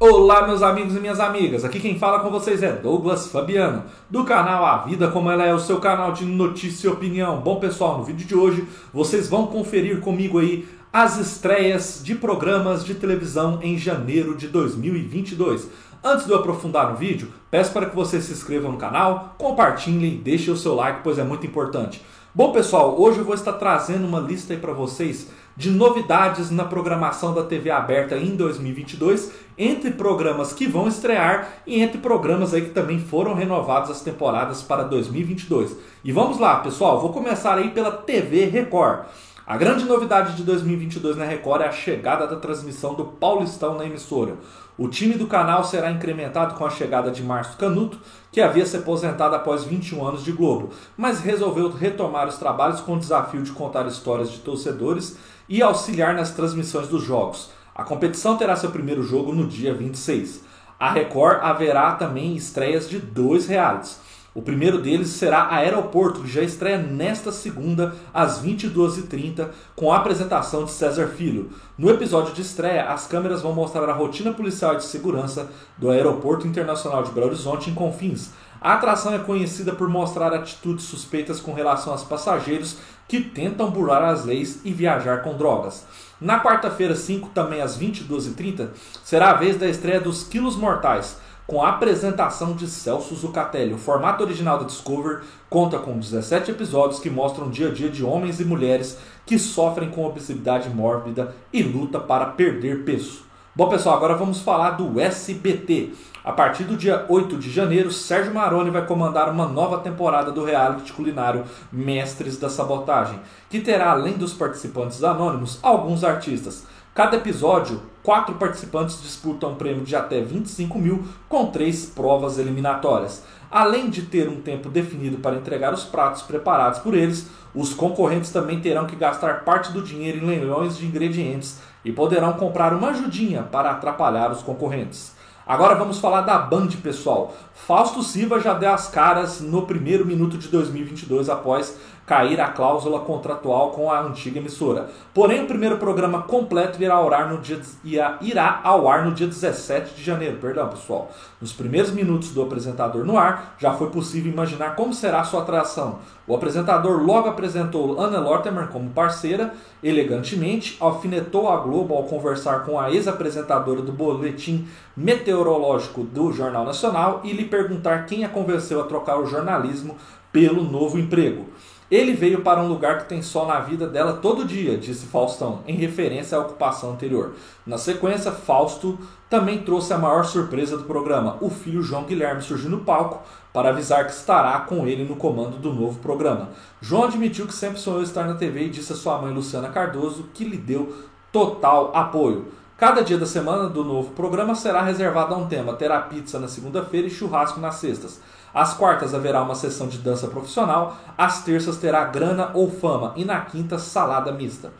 Olá, meus amigos e minhas amigas. Aqui quem fala com vocês é Douglas Fabiano, do canal A Vida Como Ela É, o seu canal de notícia e opinião. Bom, pessoal, no vídeo de hoje vocês vão conferir comigo aí as estreias de programas de televisão em janeiro de 2022. Antes de eu aprofundar no vídeo, peço para que você se inscreva no canal, compartilhe e deixe o seu like, pois é muito importante. Bom, pessoal, hoje eu vou estar trazendo uma lista aí para vocês de novidades na programação da TV aberta em 2022, entre programas que vão estrear e entre programas aí que também foram renovados as temporadas para 2022. E vamos lá, pessoal, vou começar aí pela TV Record. A grande novidade de 2022 na Record é a chegada da transmissão do Paulistão na emissora. O time do canal será incrementado com a chegada de Márcio Canuto, que havia se aposentado após 21 anos de Globo, mas resolveu retomar os trabalhos com o desafio de contar histórias de torcedores e auxiliar nas transmissões dos jogos. A competição terá seu primeiro jogo no dia 26. A Record haverá também estreias de dois realities. O primeiro deles será Aeroporto, que já estreia nesta segunda, às 22h30, com a apresentação de César Filho. No episódio de estreia, as câmeras vão mostrar a rotina policial de segurança do Aeroporto Internacional de Belo Horizonte em Confins. A atração é conhecida por mostrar atitudes suspeitas com relação aos passageiros que tentam burlar as leis e viajar com drogas. Na quarta-feira, 5, também às 22h30, será a vez da estreia dos Quilos Mortais com a apresentação de Celso Zucatelli. O formato original da Discover conta com 17 episódios que mostram o dia a dia de homens e mulheres que sofrem com obesidade mórbida e luta para perder peso. Bom, pessoal, agora vamos falar do SBT. A partir do dia 8 de janeiro, Sérgio Maroni vai comandar uma nova temporada do reality culinário Mestres da Sabotagem, que terá, além dos participantes anônimos, alguns artistas. Cada episódio, quatro participantes disputam um prêmio de até 25 mil com três provas eliminatórias. Além de ter um tempo definido para entregar os pratos preparados por eles, os concorrentes também terão que gastar parte do dinheiro em leilões de ingredientes e poderão comprar uma ajudinha para atrapalhar os concorrentes. Agora vamos falar da Band, pessoal. Fausto Silva já deu as caras no primeiro minuto de 2022 após cair a cláusula contratual com a antiga emissora. Porém, o primeiro programa completo irá ao ar no dia, irá ao ar no dia 17 de janeiro. Perdão, pessoal. Nos primeiros minutos do apresentador no ar, já foi possível imaginar como será sua atração. O apresentador logo apresentou Anna Lortimer como parceira, elegantemente, alfinetou a Globo ao conversar com a ex-apresentadora do boletim meteorológico do Jornal Nacional e lhe perguntar quem a convenceu a trocar o jornalismo pelo novo emprego. Ele veio para um lugar que tem sol na vida dela todo dia, disse Faustão, em referência à ocupação anterior. Na sequência, Fausto também trouxe a maior surpresa do programa. O filho João Guilherme surgiu no palco para avisar que estará com ele no comando do novo programa. João admitiu que sempre sonhou estar na TV e disse a sua mãe Luciana Cardoso que lhe deu total apoio. Cada dia da semana do novo programa será reservado a um tema. Terá pizza na segunda-feira e churrasco nas sextas. Às quartas haverá uma sessão de dança profissional, às terças terá grana ou fama e na quinta salada mista.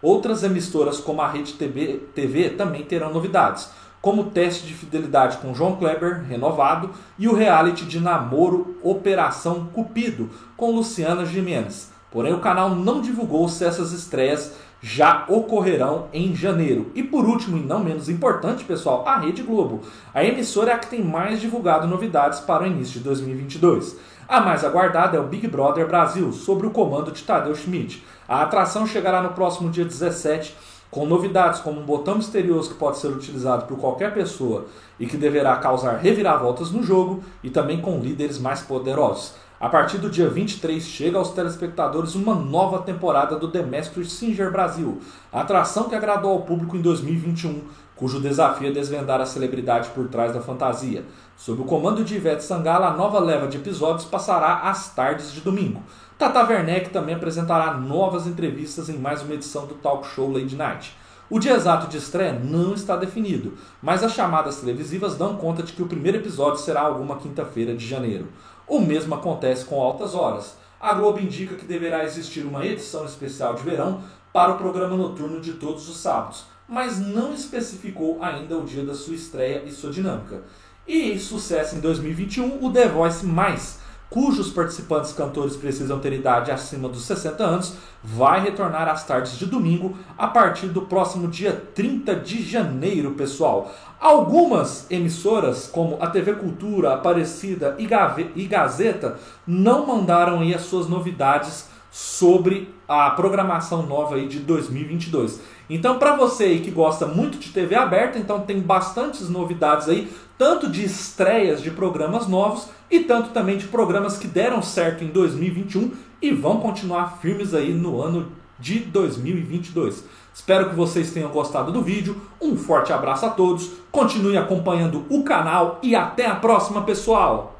Outras emissoras como a Rede TV, TV também terão novidades, como o teste de fidelidade com João Kleber, renovado, e o reality de namoro Operação Cupido, com Luciana Jimenez. Porém, o canal não divulgou se essas estreias já ocorrerão em janeiro. E por último, e não menos importante, pessoal, a Rede Globo. A emissora é a que tem mais divulgado novidades para o início de 2022. A mais aguardada é o Big Brother Brasil, sob o comando de Tadeu Schmidt. A atração chegará no próximo dia 17 com novidades como um botão misterioso que pode ser utilizado por qualquer pessoa e que deverá causar reviravoltas no jogo e também com líderes mais poderosos. A partir do dia 23 chega aos telespectadores uma nova temporada do The Singer Brasil, a atração que agradou ao público em 2021, cujo desafio é desvendar a celebridade por trás da fantasia. Sob o comando de Ivete Sangala, a nova leva de episódios passará às tardes de domingo. Tata Werneck também apresentará novas entrevistas em mais uma edição do talk show Lady Night. O dia exato de estreia não está definido, mas as chamadas televisivas dão conta de que o primeiro episódio será alguma quinta-feira de janeiro. O mesmo acontece com Altas Horas. A Globo indica que deverá existir uma edição especial de verão para o programa noturno de todos os sábados, mas não especificou ainda o dia da sua estreia e sua dinâmica. E sucesso em 2021, o The Voice Mais, cujos participantes cantores precisam ter idade acima dos 60 anos, vai retornar às tardes de domingo a partir do próximo dia 30 de janeiro, pessoal. Algumas emissoras, como a TV Cultura, Aparecida e Gazeta, não mandaram aí as suas novidades sobre a programação nova aí de 2022. Então, para você aí que gosta muito de TV aberta, então tem bastantes novidades aí, tanto de estreias de programas novos e tanto também de programas que deram certo em 2021 e vão continuar firmes aí no ano de 2022. Espero que vocês tenham gostado do vídeo. Um forte abraço a todos. Continue acompanhando o canal e até a próxima, pessoal.